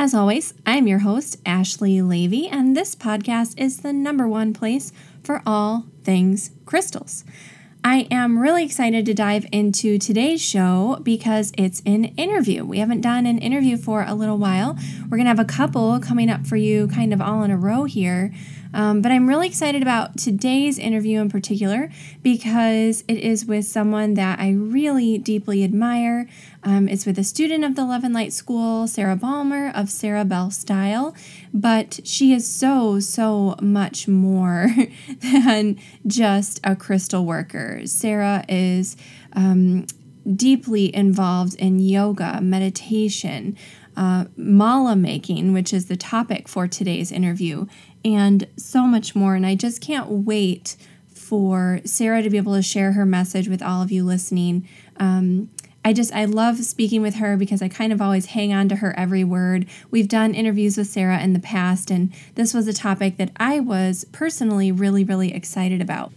As always, I'm your host, Ashley Levy, and this podcast is the number one place for all things crystals. I am really excited to dive into today's show because it's an interview. We haven't done an interview for a little while. We're going to have a couple coming up for you kind of all in a row here. Um, but I'm really excited about today's interview in particular because it is with someone that I really deeply admire. Um, it's with a student of the Love and Light School, Sarah Balmer of Sarah Belle Style, but she is so, so much more than just a crystal worker. Sarah is um, deeply involved in yoga, meditation, uh, mala making, which is the topic for today's interview, and so much more. And I just can't wait for Sarah to be able to share her message with all of you listening. Um, I just, I love speaking with her because I kind of always hang on to her every word. We've done interviews with Sarah in the past, and this was a topic that I was personally really, really excited about.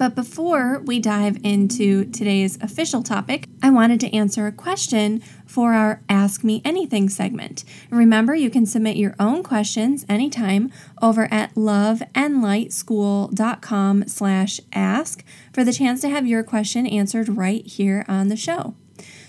But before we dive into today's official topic, I wanted to answer a question for our Ask Me Anything segment. Remember, you can submit your own questions anytime over at loveandlightschool.com slash ask for the chance to have your question answered right here on the show.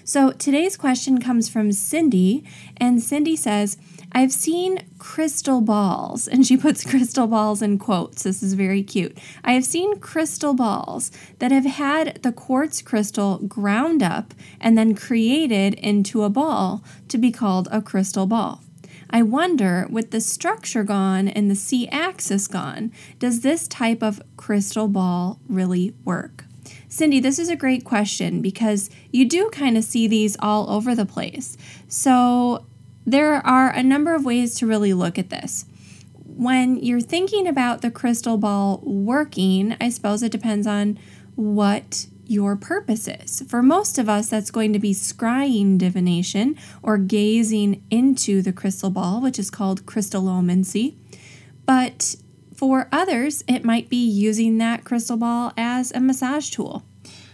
So today's question comes from Cindy, and Cindy says, I've seen crystal balls, and she puts crystal balls in quotes. This is very cute. I have seen crystal balls that have had the quartz crystal ground up and then created into a ball to be called a crystal ball. I wonder, with the structure gone and the C axis gone, does this type of crystal ball really work? Cindy, this is a great question because you do kind of see these all over the place. So, there are a number of ways to really look at this. When you're thinking about the crystal ball working, I suppose it depends on what your purpose is. For most of us, that's going to be scrying divination or gazing into the crystal ball, which is called crystallomancy. But for others, it might be using that crystal ball as a massage tool.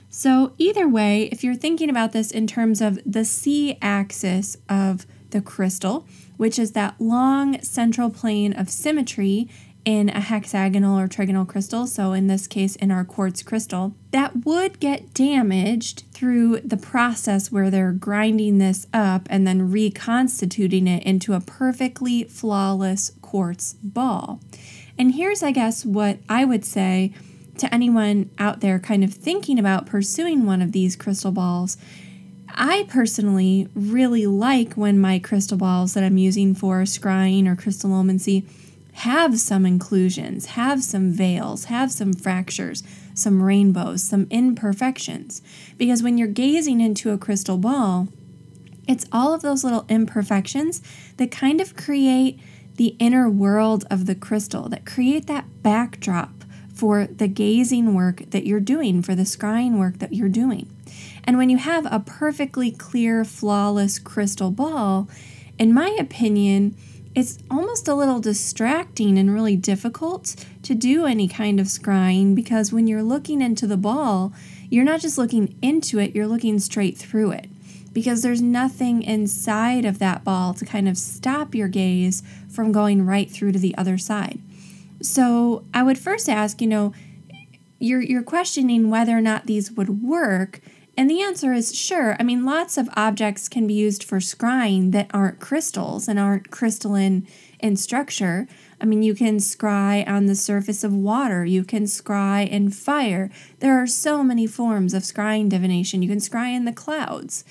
So, either way, if you're thinking about this in terms of the C axis of the crystal, which is that long central plane of symmetry in a hexagonal or trigonal crystal, so in this case in our quartz crystal, that would get damaged through the process where they're grinding this up and then reconstituting it into a perfectly flawless quartz ball. And here's, I guess, what I would say to anyone out there kind of thinking about pursuing one of these crystal balls I personally really like when my crystal balls that I'm using for scrying or crystallomancy have some inclusions, have some veils, have some fractures, some rainbows, some imperfections. Because when you're gazing into a crystal ball, it's all of those little imperfections that kind of create the inner world of the crystal, that create that backdrop for the gazing work that you're doing, for the scrying work that you're doing. And when you have a perfectly clear, flawless crystal ball, in my opinion, it's almost a little distracting and really difficult to do any kind of scrying because when you're looking into the ball, you're not just looking into it, you're looking straight through it because there's nothing inside of that ball to kind of stop your gaze from going right through to the other side. So I would first ask, you know, you're, you're questioning whether or not these would work and the answer is sure. I mean, lots of objects can be used for scrying that aren't crystals and aren't crystalline in structure. I mean, you can scry on the surface of water, you can scry in fire. There are so many forms of scrying divination. You can scry in the clouds.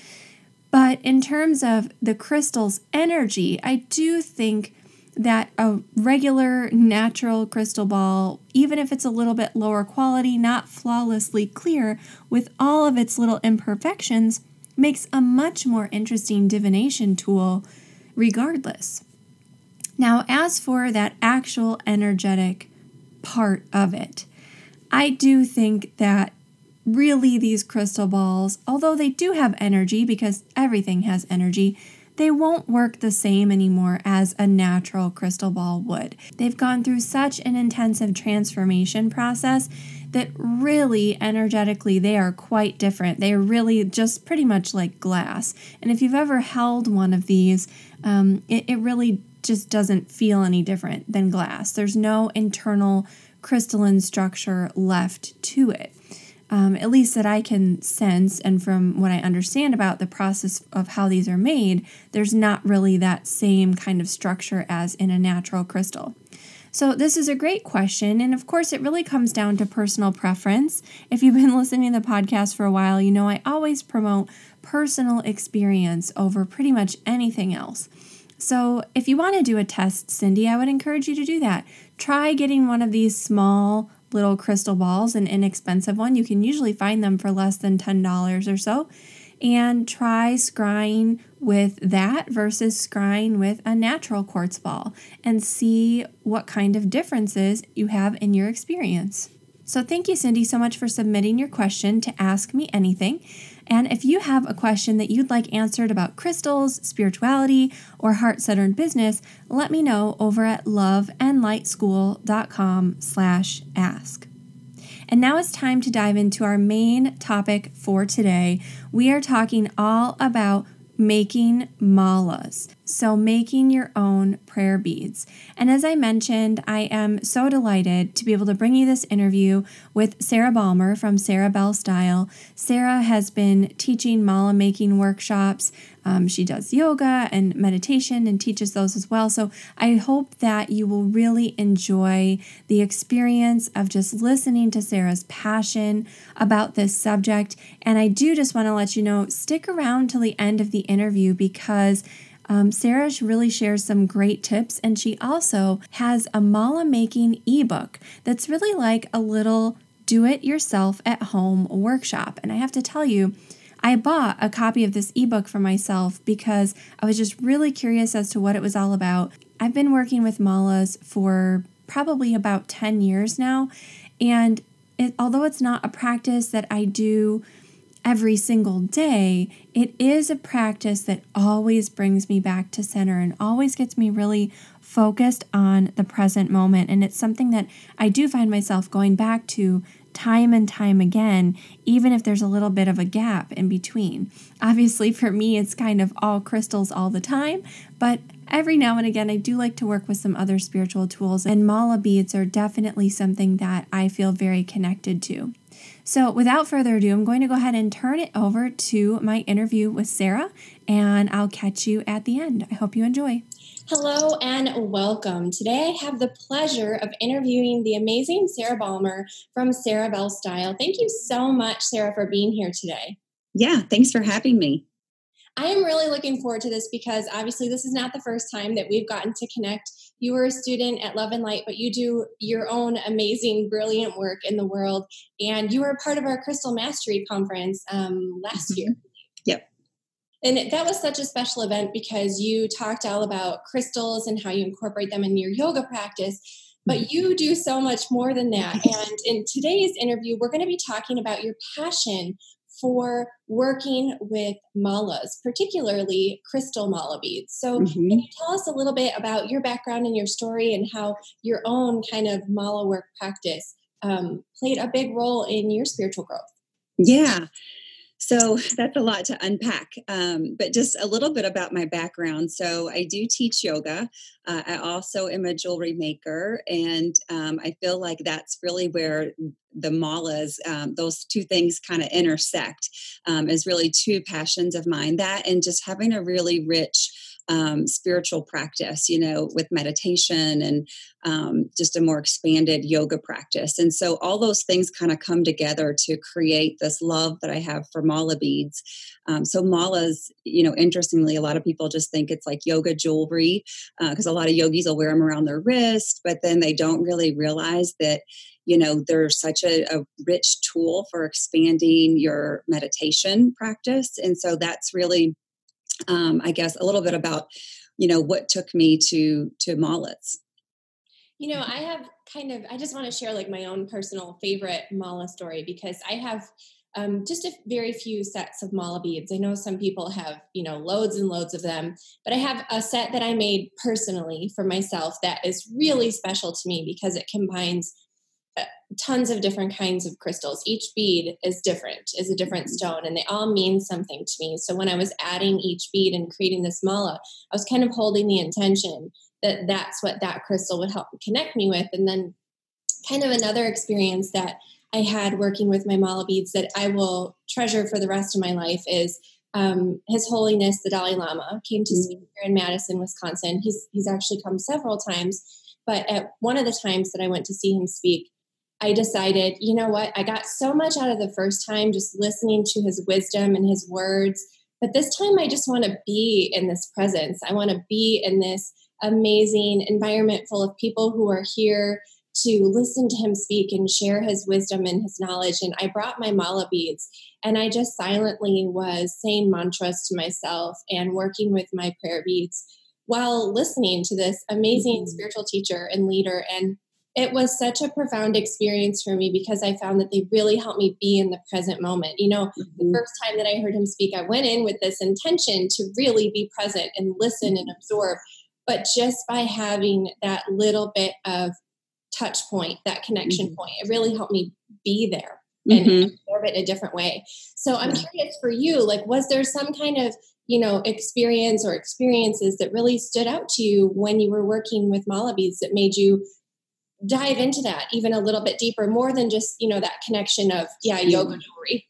But in terms of the crystal's energy, I do think that a regular natural crystal ball, even if it's a little bit lower quality, not flawlessly clear, with all of its little imperfections, makes a much more interesting divination tool regardless. Now, as for that actual energetic part of it, I do think that really these crystal balls, although they do have energy because everything has energy, they won't work the same anymore as a natural crystal ball would. They've gone through such an intensive transformation process that really energetically they are quite different. They are really just pretty much like glass. And if you've ever held one of these, um, it, it really just doesn't feel any different than glass. There's no internal crystalline structure left to it um, at least that I can sense, and from what I understand about the process of how these are made, there's not really that same kind of structure as in a natural crystal. So, this is a great question. And of course, it really comes down to personal preference. If you've been listening to the podcast for a while, you know I always promote personal experience over pretty much anything else. So, if you want to do a test, Cindy, I would encourage you to do that. Try getting one of these small little crystal balls, an inexpensive one. You can usually find them for less than $10 or so. And try scrying with that versus scrying with a natural quartz ball and see what kind of differences you have in your experience. So, thank you, Cindy, so much for submitting your question to Ask Me Anything. And if you have a question that you'd like answered about crystals, spirituality, or heart-centered business, let me know over at loveandlightschool.com slash ask. And now it's time to dive into our main topic for today. We are talking all about making malas. So, making your own prayer beads. And as I mentioned, I am so delighted to be able to bring you this interview with Sarah Balmer from Sarah Belle Style. Sarah has been teaching mala making workshops. Um, she does yoga and meditation and teaches those as well. So, I hope that you will really enjoy the experience of just listening to Sarah's passion about this subject. And I do just want to let you know stick around till the end of the interview because um, Sarah really shares some great tips, and she also has a mala making ebook that's really like a little do it yourself at home workshop. And I have to tell you, I bought a copy of this ebook for myself because I was just really curious as to what it was all about. I've been working with malas for probably about 10 years now, and it, although it's not a practice that I do every single day, it is a practice that always brings me back to center and always gets me really focused on the present moment. And it's something that I do find myself going back to time and time again, even if there's a little bit of a gap in between. Obviously, for me, it's kind of all crystals all the time, but every now and again, I do like to work with some other spiritual tools, and mala beads are definitely something that I feel very connected to. So, without further ado, I'm going to go ahead and turn it over to my interview with Sarah, and I'll catch you at the end. I hope you enjoy. Hello and welcome. Today I have the pleasure of interviewing the amazing Sarah Balmer from Sarah Belle Style. Thank you so much, Sarah, for being here today. Yeah, thanks for having me. I am really looking forward to this because obviously this is not the first time that we've gotten to connect. You were a student at Love and Light, but you do your own amazing, brilliant work in the world. And you were a part of our Crystal Mastery Conference um, last mm-hmm. year. And that was such a special event because you talked all about crystals and how you incorporate them in your yoga practice. But mm-hmm. you do so much more than that. And in today's interview, we're going to be talking about your passion for working with malas, particularly crystal mala beads. So, mm-hmm. can you tell us a little bit about your background and your story and how your own kind of mala work practice um, played a big role in your spiritual growth? Yeah. So that's a lot to unpack, um, but just a little bit about my background. So I do teach yoga. Uh, I also am a jewelry maker, and um, I feel like that's really where the malas, um, those two things kind of intersect, um, is really two passions of mine. That and just having a really rich um, spiritual practice, you know, with meditation and um, just a more expanded yoga practice. And so all those things kind of come together to create this love that I have for mala beads. Um, so malas, you know, interestingly, a lot of people just think it's like yoga jewelry because uh, a lot of yogis will wear them around their wrist, but then they don't really realize that you know they're such a, a, rich tool for expanding your meditation practice and so that's really um, I guess, a little bit about you know what took me to to Mala's. You know, I have kind of I just want to share like my own personal favorite mala story because I have um, just a very few sets of mala beads. I know some people have, you know, loads and loads of them, but I have a set that I made personally for myself that is really special to me because it combines tons of different kinds of crystals. Each bead is different, is a different mm-hmm. stone, and they all mean something to me. So when I was adding each bead and creating this mala, I was kind of holding the intention that that's what that crystal would help connect me with. And then kind of another experience that I had working with my mala beads that I will treasure for the rest of my life is um, His Holiness the Dalai Lama came to speak mm. here in Madison, Wisconsin. He's he's actually come several times, but at one of the times that I went to see him speak, I decided, you know what, I got so much out of the first time just listening to his wisdom and his words, but this time I just want to be in this presence. I want to be in this amazing environment full of people who are here to listen to him speak and share his wisdom and his knowledge. And I brought my mala beads and I just silently was saying mantras to myself and working with my prayer beads while listening to this amazing mm-hmm. spiritual teacher and leader. And it was such a profound experience for me because I found that they really helped me be in the present moment. You know, mm-hmm. the first time that I heard him speak, I went in with this intention to really be present and listen and absorb. But just by having that little bit of touch point, that connection mm-hmm. point. It really helped me be there and mm-hmm. absorb it in a different way. So I'm yeah. curious for you, like, was there some kind of you know experience or experiences that really stood out to you when you were working with mala beads that made you dive into that even a little bit deeper more than just you know that connection of yeah yoga mm-hmm. jewelry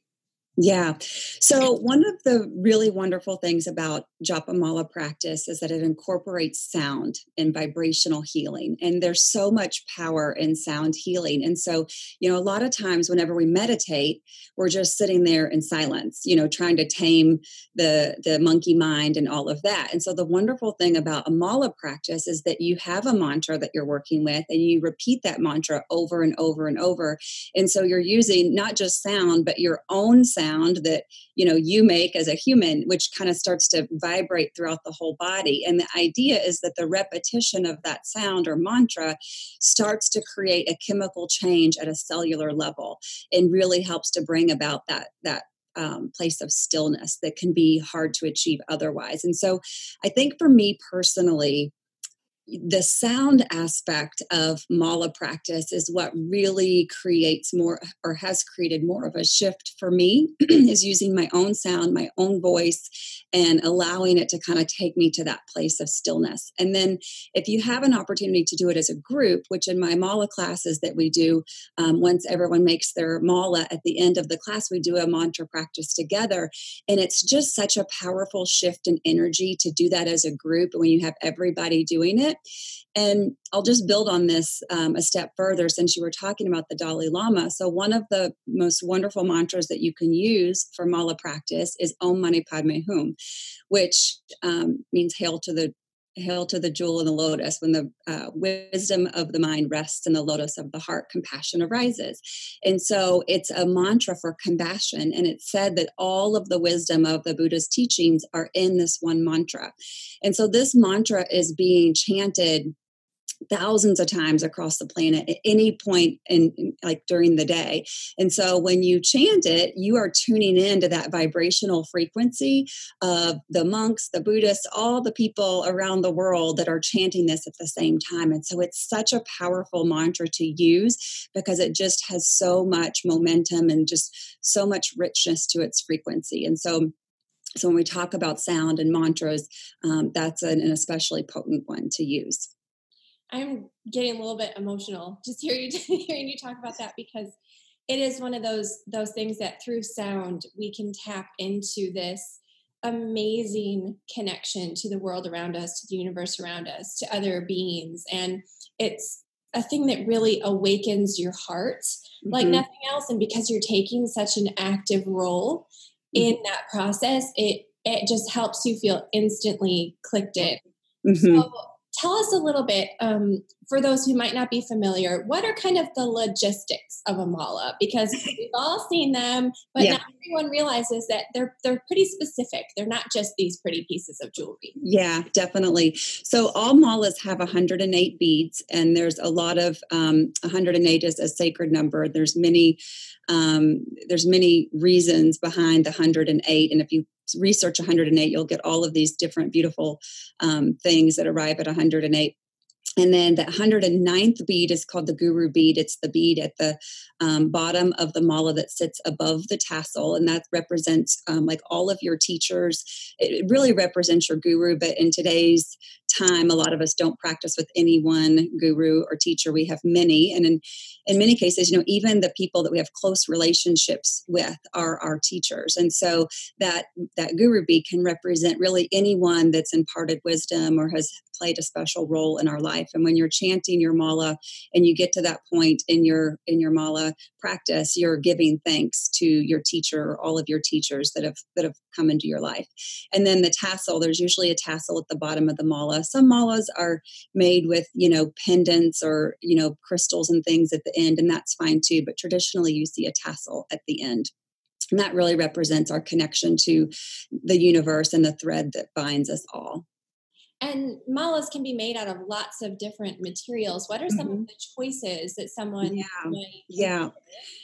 yeah. So, one of the really wonderful things about Japamala practice is that it incorporates sound and vibrational healing. And there's so much power in sound healing. And so, you know, a lot of times whenever we meditate, we're just sitting there in silence, you know, trying to tame the, the monkey mind and all of that. And so, the wonderful thing about a mala practice is that you have a mantra that you're working with and you repeat that mantra over and over and over. And so, you're using not just sound, but your own sound sound that you know you make as a human which kind of starts to vibrate throughout the whole body and the idea is that the repetition of that sound or mantra starts to create a chemical change at a cellular level and really helps to bring about that that um, place of stillness that can be hard to achieve otherwise. And so I think for me personally, the sound aspect of mala practice is what really creates more or has created more of a shift for me is using my own sound my own voice and allowing it to kind of take me to that place of stillness. And then if you have an opportunity to do it as a group which in my mala classes that we do um, once everyone makes their mala at the end of the class we do a mantra practice together and it's just such a powerful shift in energy to do that as a group when you have everybody doing it and I'll just build on this um, a step further since you were talking about the Dalai Lama. So, one of the most wonderful mantras that you can use for mala practice is Om Mani Padme Hum, which um, means hail to the hail to the jewel in the lotus when the uh, wisdom of the mind rests in the lotus of the heart compassion arises. And so it's a mantra for compassion and it's said that all of the wisdom of the buddha's teachings are in this one mantra. And so this mantra is being chanted thousands of times across the planet at any point in, like during the day. And so when you chant it you are tuning into that vibrational frequency of the monks the buddhists all the people around the world that are chanting this at the same time. And so it's such a powerful mantra to use because it just has so much momentum and just so much richness to its frequency. And so so when we talk about sound and mantras um, that's an, an especially potent one to use I'm getting a little bit emotional just hearing you, hearing you talk about that because it is one of those those things that through sound we can tap into this amazing connection to the world around us, to the universe around us, to other beings, and it's a thing that really awakens your heart mm-hmm. like nothing else. And because you're taking such an active role mm-hmm. in that process, it it just helps you feel instantly clicked in. Mm-hmm. So tell us a little bit um, for those who might not be familiar. What are kind of the logistics of a mala? Because we've all seen them, but yeah. not everyone realizes that they're they're pretty specific. They're not just these pretty pieces of jewelry. Yeah, definitely. So all malas have 108 beads, and there's a lot of um, 108 is a sacred number. There's many um, there's many reasons behind the 108 and if you research 108 you'll get all of these different beautiful um, things that arrive at 108 and then the 109th bead is called the guru bead. It's the bead at the um, bottom of the mala that sits above the tassel, and that represents um, like all of your teachers. It really represents your guru, but in today's time, a lot of us don't practice with any one guru or teacher. We have many, and in in many cases, you know, even the people that we have close relationships with are our teachers, and so that that guru bead can represent really anyone that's imparted wisdom or has played a special role in our life. And when you're chanting your mala and you get to that point in your in your mala practice, you're giving thanks to your teacher, all of your teachers that have that have come into your life. And then the tassel, there's usually a tassel at the bottom of the mala. Some malas are made with, you know, pendants or, you know, crystals and things at the end, and that's fine too. But traditionally you see a tassel at the end. And that really represents our connection to the universe and the thread that binds us all. And malas can be made out of lots of different materials. What are some mm-hmm. of the choices that someone yeah. might yeah.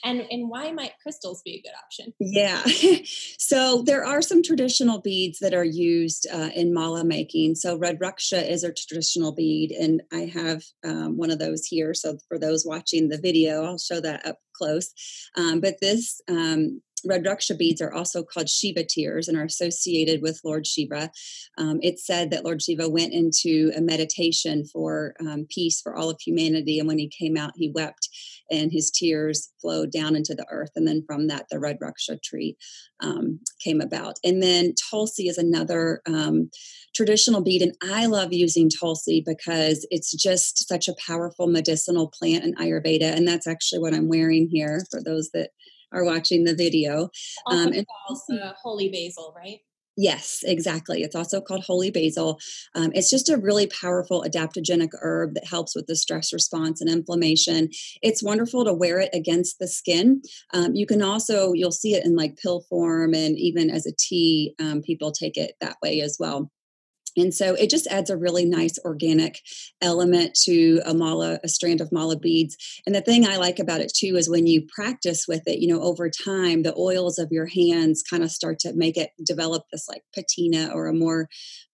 And and why might crystals be a good option? Yeah. so there are some traditional beads that are used uh, in mala making. So Rudraksha is a traditional bead, and I have um, one of those here. So for those watching the video, I'll show that up close. Um, but this um, Rudraksha beads are also called Shiva tears and are associated with Lord Shiva. Um, it's said that Lord Shiva went into a meditation for um, peace for all of humanity, and when he came out, he wept, and his tears flowed down into the earth. And then from that, the Red Rudraksha tree um, came about. And then Tulsi is another um, traditional bead, and I love using Tulsi because it's just such a powerful medicinal plant in Ayurveda, and that's actually what I'm wearing here for those that are watching the video. Also um, also holy basil, right? Yes, exactly. It's also called holy basil. Um, it's just a really powerful adaptogenic herb that helps with the stress response and inflammation. It's wonderful to wear it against the skin. Um, you can also, you'll see it in like pill form and even as a tea, um, people take it that way as well. And so it just adds a really nice organic element to a mala, a strand of mala beads. And the thing I like about it too is when you practice with it, you know, over time, the oils of your hands kind of start to make it develop this like patina or a more,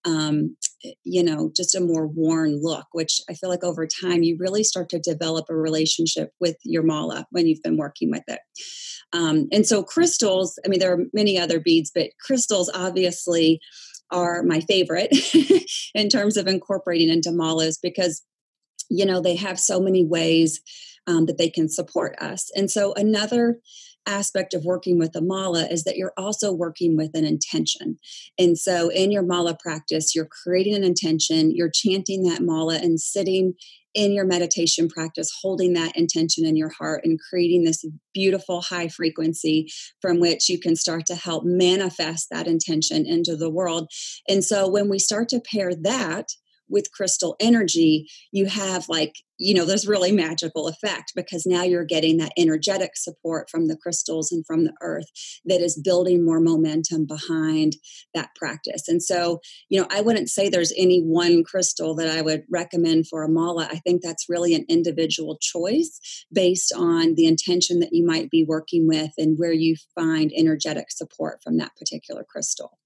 um, you know, just a more worn look, which I feel like over time you really start to develop a relationship with your mala when you've been working with it. Um, and so crystals, I mean, there are many other beads, but crystals obviously are my favorite in terms of incorporating into malas because you know they have so many ways um, that they can support us. And so another aspect of working with a mala is that you're also working with an intention. And so in your mala practice, you're creating an intention, you're chanting that mala and sitting in your meditation practice, holding that intention in your heart and creating this beautiful high frequency from which you can start to help manifest that intention into the world. And so when we start to pair that with crystal energy, you have like, you know, there's really magical effect because now you're getting that energetic support from the crystals and from the earth that is building more momentum behind that practice. And so, you know, I wouldn't say there's any one crystal that I would recommend for a mala. I think that's really an individual choice based on the intention that you might be working with and where you find energetic support from that particular crystal.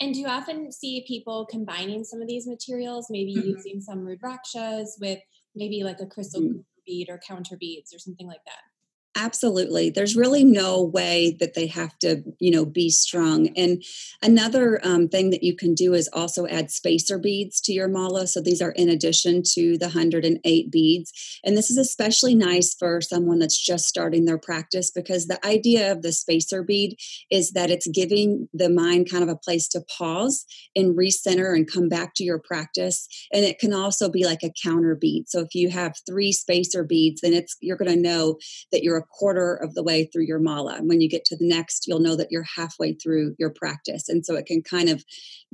And do you often see people combining some of these materials, maybe mm-hmm. using some rudrakshas with maybe like a crystal mm-hmm. bead or counter beads or something like that? Absolutely. There's really no way that they have to, you know, be strung. And another um, thing that you can do is also add spacer beads to your mala. So these are in addition to the 108 beads. And this is especially nice for someone that's just starting their practice because the idea of the spacer bead is that it's giving the mind kind of a place to pause and recenter and come back to your practice. And it can also be like a counter bead. So if you have three spacer beads, then it's you're going to know that you're quarter of the way through your mala. And when you get to the next, you'll know that you're halfway through your practice. And so it can kind of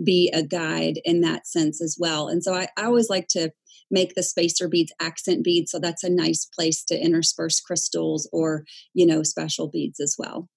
be a guide in that sense as well. And so I, I always like to make the spacer beads accent beads. So that's a nice place to intersperse crystals or, you know, special beads as well.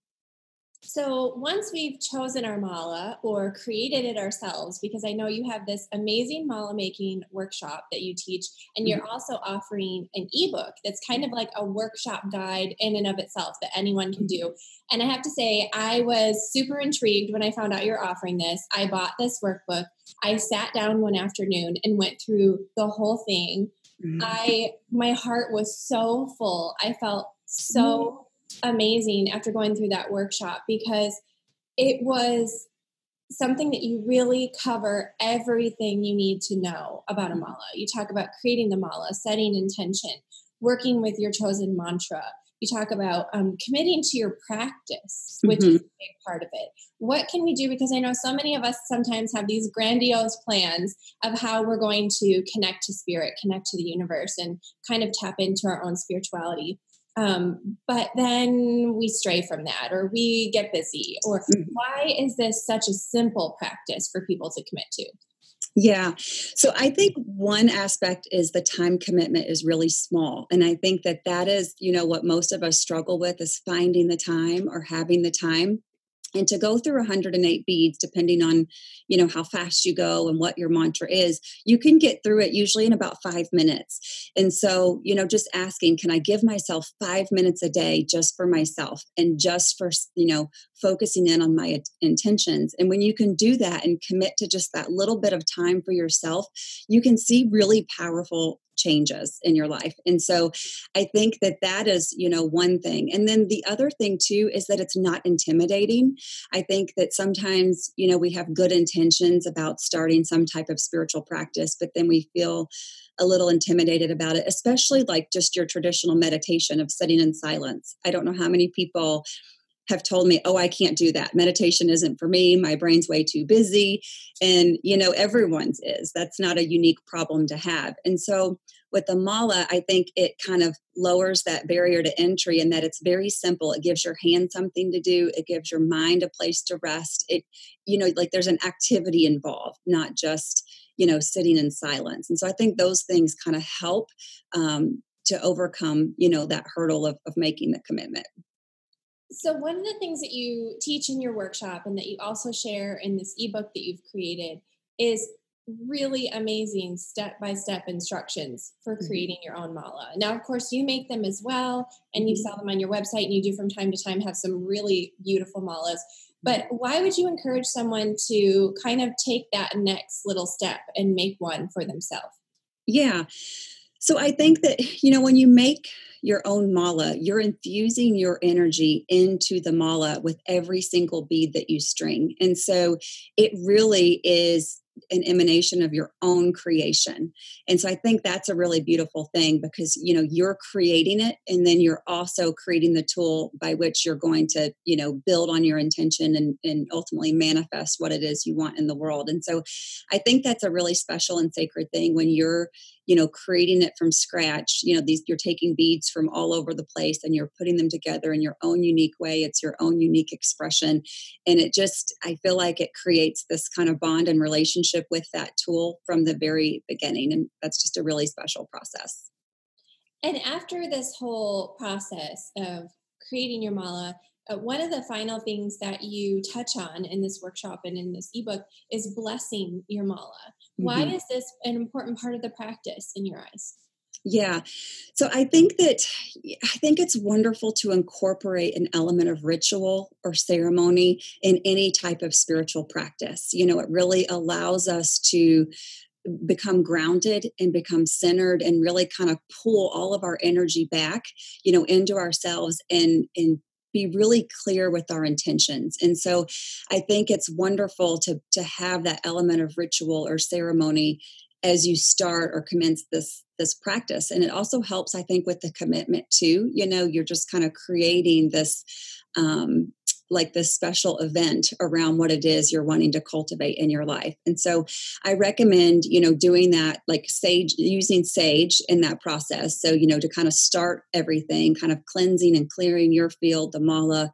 So once we've chosen our mala or created it ourselves, because I know you have this amazing mala making workshop that you teach, and you're mm-hmm. also offering an ebook that's kind of like a workshop guide in and of itself that anyone can do. And I have to say, I was super intrigued when I found out you're offering this. I bought this workbook. I sat down one afternoon and went through the whole thing. Mm-hmm. I my heart was so full. I felt so mm-hmm amazing after going through that workshop because it was something that you really cover everything you need to know about a mm-hmm. mala. You talk about creating the mala, setting intention, working with your chosen mantra. You talk about um, committing to your practice, which mm-hmm. is a big part of it. What can we do? Because I know so many of us sometimes have these grandiose plans of how we're going to connect to spirit, connect to the universe, and kind of tap into our own spirituality. Um, but then we stray from that or we get busy or mm-hmm. why is this such a simple practice for people to commit to yeah. So I think one aspect is the time commitment is really small. And I think that that is, you know, what most of us struggle with is finding the time or having the time and to go through 108 beads depending on you know how fast you go and what your mantra is you can get through it usually in about five minutes. And so you know just asking can i give myself five minutes a day just for myself and just for you know focusing in on my intentions? And when you can do that and commit to just that little bit of time for yourself you can see really powerful changes in your life. And so I think that that is, you know, one thing. And then the other thing too is that it's not intimidating. I think that sometimes, you know, we have good intentions about starting some type of spiritual practice, but then we feel a little intimidated about it, especially like just your traditional meditation of sitting in silence. I don't know how many people have told me, oh, I can't do that. Meditation isn't for me. My brain's way too busy. And, you know, everyone's is. That's not a unique problem to have. And so with the mala, I think it kind of lowers that barrier to entry and that it's very simple. It gives your hand something to do, it gives your mind a place to rest. It, you know, like there's an activity involved, not just, you know, sitting in silence. And so I think those things kind of help um, to overcome, you know, that hurdle of, of making the commitment. So, one of the things that you teach in your workshop and that you also share in this ebook that you've created is really amazing step by step instructions for mm-hmm. creating mm-hmm. your own mala. Now, of course, you make them as well and you mm-hmm. sell them on your website and you do from time to time have some really beautiful malas. But mm-hmm. why would you encourage someone to kind of take that next little step and make one for themselves? Yeah. So I think that, you know, when you make your own mala, you're infusing your energy into the mala with every single bead that you string. And so it really is an emanation of your own creation and so i think that's a really beautiful thing because you know you're creating it and then you're also creating the tool by which you're going to you know build on your intention and, and ultimately manifest what it is you want in the world and so i think that's a really special and sacred thing when you're you know creating it from scratch you know these you're taking beads from all over the place and you're putting them together in your own unique way. It's your own unique expression. And it just i feel like it creates this kind of bond and relationship with that tool from the very beginning and that's just a really special process. And after this whole process of creating your mala uh, one of the final things that you touch on in this workshop and in this ebook is blessing your mala. Why mm-hmm. is this an important part of the practice in your eyes? Yeah. So I think that I think it's wonderful to incorporate an element of ritual or ceremony in any type of spiritual practice. You know, it really allows us to become grounded and become centered and really kind of pull all of our energy back you know into ourselves and and be really clear with our intentions. And so I think it's wonderful to to have that element of ritual or ceremony as you start or commence this this practice and it also helps i think with the commitment too you know you're just kind of creating this um, like this special event around what it is you're wanting to cultivate in your life. And so I recommend, you know, doing that like sage, using sage in that process. So, you know, to kind of start everything, kind of cleansing and clearing your field, the mala,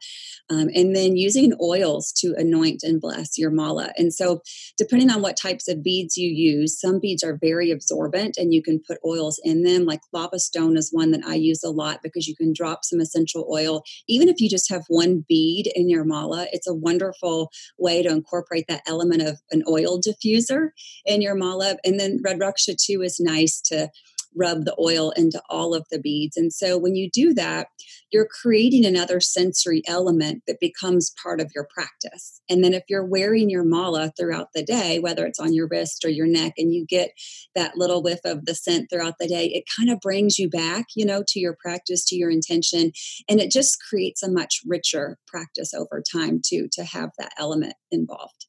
um, and then using oils to anoint and bless your mala. And so, depending on what types of beads you use, some beads are very absorbent and you can put oils in them. Like lava stone is one that I use a lot because you can drop some essential oil, even if you just have one bead your mala. It's a wonderful way to incorporate that element of an oil diffuser in your mala. And then Rudraksha too is nice to rub the oil into all of the beads. And so when you do that, you're creating another sensory element that becomes part of your practice. And then if you're wearing your mala throughout the day, whether it's on your wrist or your neck, and you get that little whiff of the scent throughout the day, it kind of brings you back, you know, to your practice, to your intention. And it just creates a much richer practice over time, too, to have that element involved.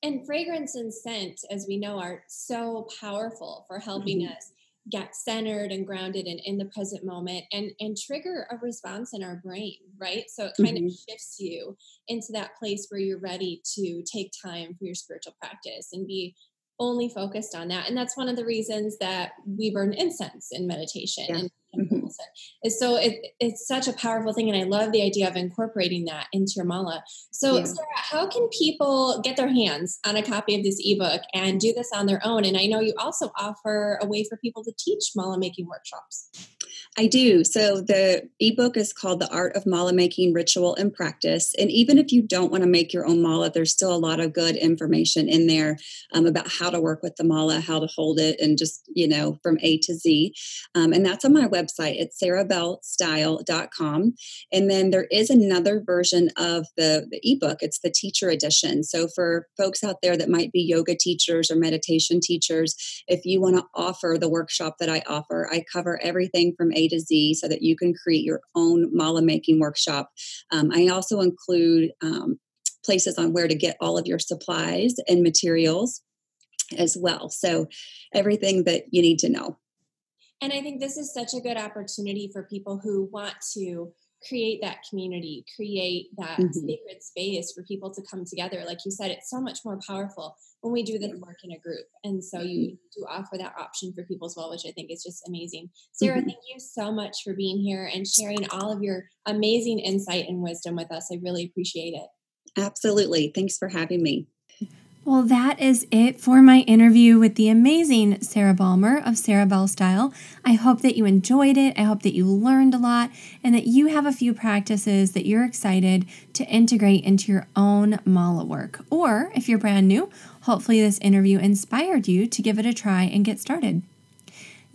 And fragrance and scent, as we know, are so powerful for helping mm-hmm. us get centered and grounded and in the present moment and and trigger a response in our brain right so it kind mm-hmm. of shifts you into that place where you're ready to take time for your spiritual practice and be only focused on that and that's one of the reasons that we burn incense in meditation yeah. and mm-hmm. so it, it's such a powerful thing and i love the idea of incorporating that into your mala so yeah. sarah how can people get their hands on a copy of this ebook and do this on their own and i know you also offer a way for people to teach mala making workshops I do. So the ebook is called The Art of Mala Making Ritual and Practice. And even if you don't want to make your own mala, there's still a lot of good information in there um, about how to work with the mala, how to hold it, and just, you know, from A to Z. Um, and that's on my website. It's sarahbellestyle.com. And then there is another version of the, the ebook. It's the teacher edition. So for folks out there that might be yoga teachers or meditation teachers, if you want to offer the workshop that I offer, I cover everything from A to Z so that you can create your own mala making workshop. Um, I also include um, places on where to get all of your supplies and materials as well. So, everything that you need to know. And I think this is such a good opportunity for people who want to create that community, create that mm-hmm. sacred space for people to come together. Like you said, it's so much more powerful when we do this work in a group. And so you mm-hmm. do offer that option for people as well, which I think is just amazing. Sarah, mm-hmm. thank you so much for being here and sharing all of your amazing insight and wisdom with us. I really appreciate it. Absolutely. Thanks for having me. Well, that is it for my interview with the amazing Sarah Balmer of Sarah Belle Style. I hope that you enjoyed it. I hope that you learned a lot and that you have a few practices that you're excited to integrate into your own mala work. Or if you're brand new, hopefully this interview inspired you to give it a try and get started.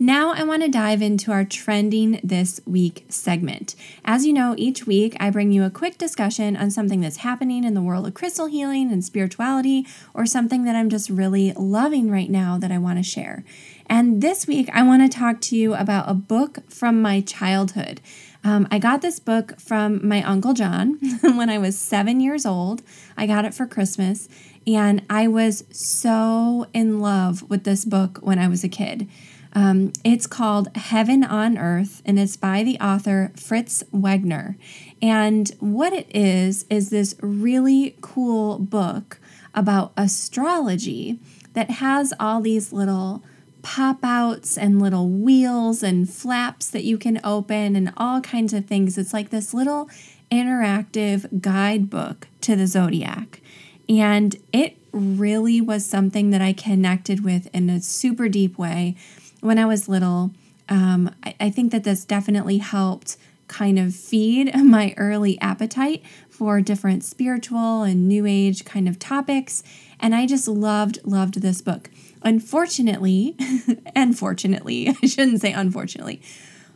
Now, I want to dive into our Trending This Week segment. As you know, each week I bring you a quick discussion on something that's happening in the world of crystal healing and spirituality, or something that I'm just really loving right now that I want to share. And this week, I want to talk to you about a book from my childhood. Um, I got this book from my Uncle John when I was seven years old. I got it for Christmas, and I was so in love with this book when I was a kid. Um, it's called Heaven on Earth, and it's by the author Fritz Wegner. And what it is, is this really cool book about astrology that has all these little pop outs and little wheels and flaps that you can open and all kinds of things. It's like this little interactive guidebook to the zodiac. And it really was something that I connected with in a super deep way when I was little, um, I, I think that this definitely helped kind of feed my early appetite for different spiritual and new age kind of topics. And I just loved, loved this book. Unfortunately, unfortunately, I shouldn't say unfortunately.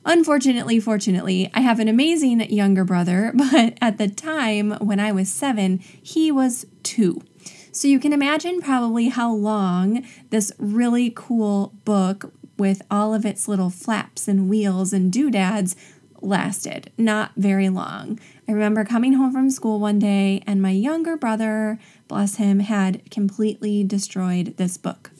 Unfortunately, fortunately, I have an amazing younger brother, but at the time when I was seven, he was two. So you can imagine probably how long this really cool book with all of its little flaps and wheels and doodads lasted not very long. I remember coming home from school one day and my younger brother, bless him, had completely destroyed this book.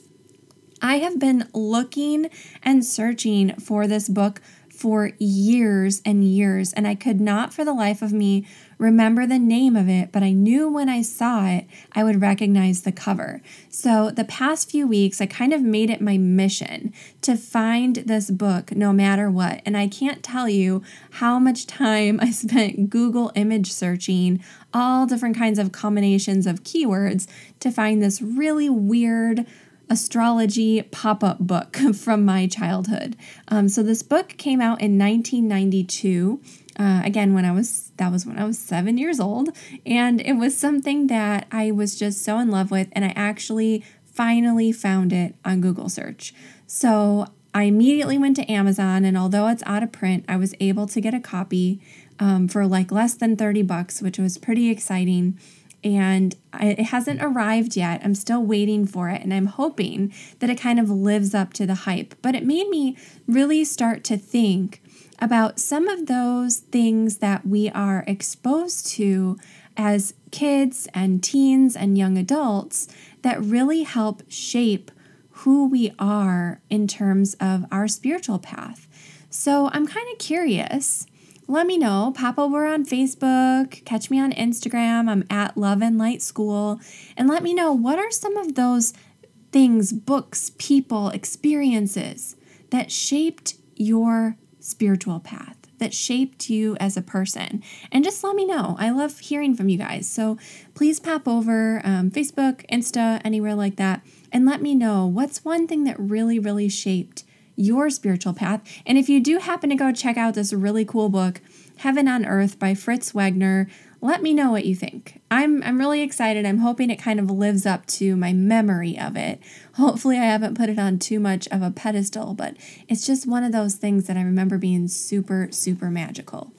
I have been looking and searching for this book for years and years, and I could not for the life of me remember the name of it, but I knew when I saw it, I would recognize the cover. So, the past few weeks, I kind of made it my mission to find this book no matter what. And I can't tell you how much time I spent Google image searching all different kinds of combinations of keywords to find this really weird astrology pop up book from my childhood. Um, so, this book came out in 1992. Uh, again, when I was that was when I was seven years old, and it was something that I was just so in love with, and I actually finally found it on Google search. So I immediately went to Amazon, and although it's out of print, I was able to get a copy um, for like less than 30 bucks, which was pretty exciting and it hasn't arrived yet. I'm still waiting for it, and I'm hoping that it kind of lives up to the hype. But it made me really start to think about some of those things that we are exposed to as kids and teens and young adults that really help shape who we are in terms of our spiritual path. So I'm kind of curious let me know. Pop over on Facebook, catch me on Instagram. I'm at Love and Light School. And let me know what are some of those things, books, people, experiences that shaped your spiritual path, that shaped you as a person. And just let me know. I love hearing from you guys. So please pop over um, Facebook, Insta, anywhere like that, and let me know what's one thing that really, really shaped your spiritual path. And if you do happen to go check out this really cool book, Heaven on Earth by Fritz Wagner, let me know what you think. I'm I'm really excited. I'm hoping it kind of lives up to my memory of it. Hopefully I haven't put it on too much of a pedestal, but it's just one of those things that I remember being super super magical.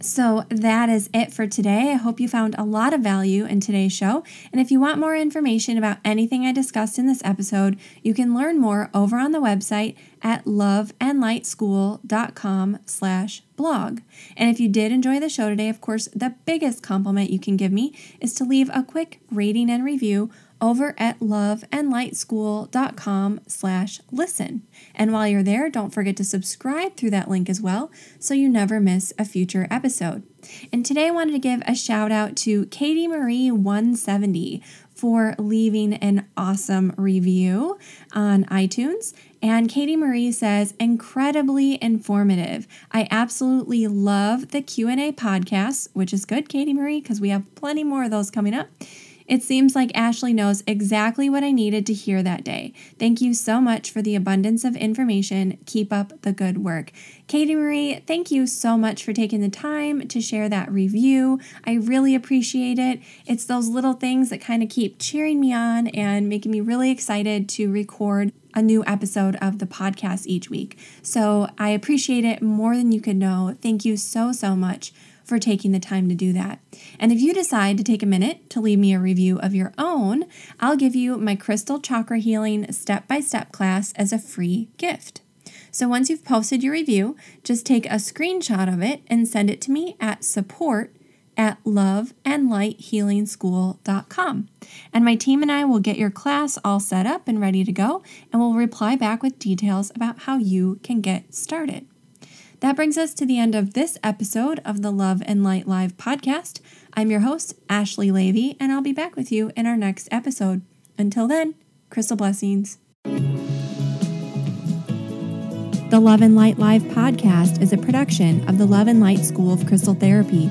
So that is it for today. I hope you found a lot of value in today's show. And if you want more information about anything I discussed in this episode, you can learn more over on the website at loveandlightschool.com slash blog. And if you did enjoy the show today, of course, the biggest compliment you can give me is to leave a quick rating and review over at loveandlightschool.com slash listen. And while you're there, don't forget to subscribe through that link as well so you never miss a future episode. And today I wanted to give a shout out to Katie Marie 170 for leaving an awesome review on iTunes. And Katie Marie says, incredibly informative. I absolutely love the Q&A podcast, which is good, Katie Marie, because we have plenty more of those coming up. It seems like Ashley knows exactly what I needed to hear that day. Thank you so much for the abundance of information. Keep up the good work. Katie Marie, thank you so much for taking the time to share that review. I really appreciate it. It's those little things that kind of keep cheering me on and making me really excited to record a new episode of the podcast each week. So I appreciate it more than you could know. Thank you so, so much for taking the time to do that. And if you decide to take a minute to leave me a review of your own, I'll give you my Crystal Chakra Healing step by step class as a free gift. So once you've posted your review, just take a screenshot of it and send it to me at support at loveandlighthealingschool.com. And my team and I will get your class all set up and ready to go, and we'll reply back with details about how you can get started. That brings us to the end of this episode of the Love and Light Live podcast. I'm your host, Ashley Levy, and I'll be back with you in our next episode. Until then, crystal blessings. The Love and Light Live podcast is a production of the Love and Light School of Crystal Therapy.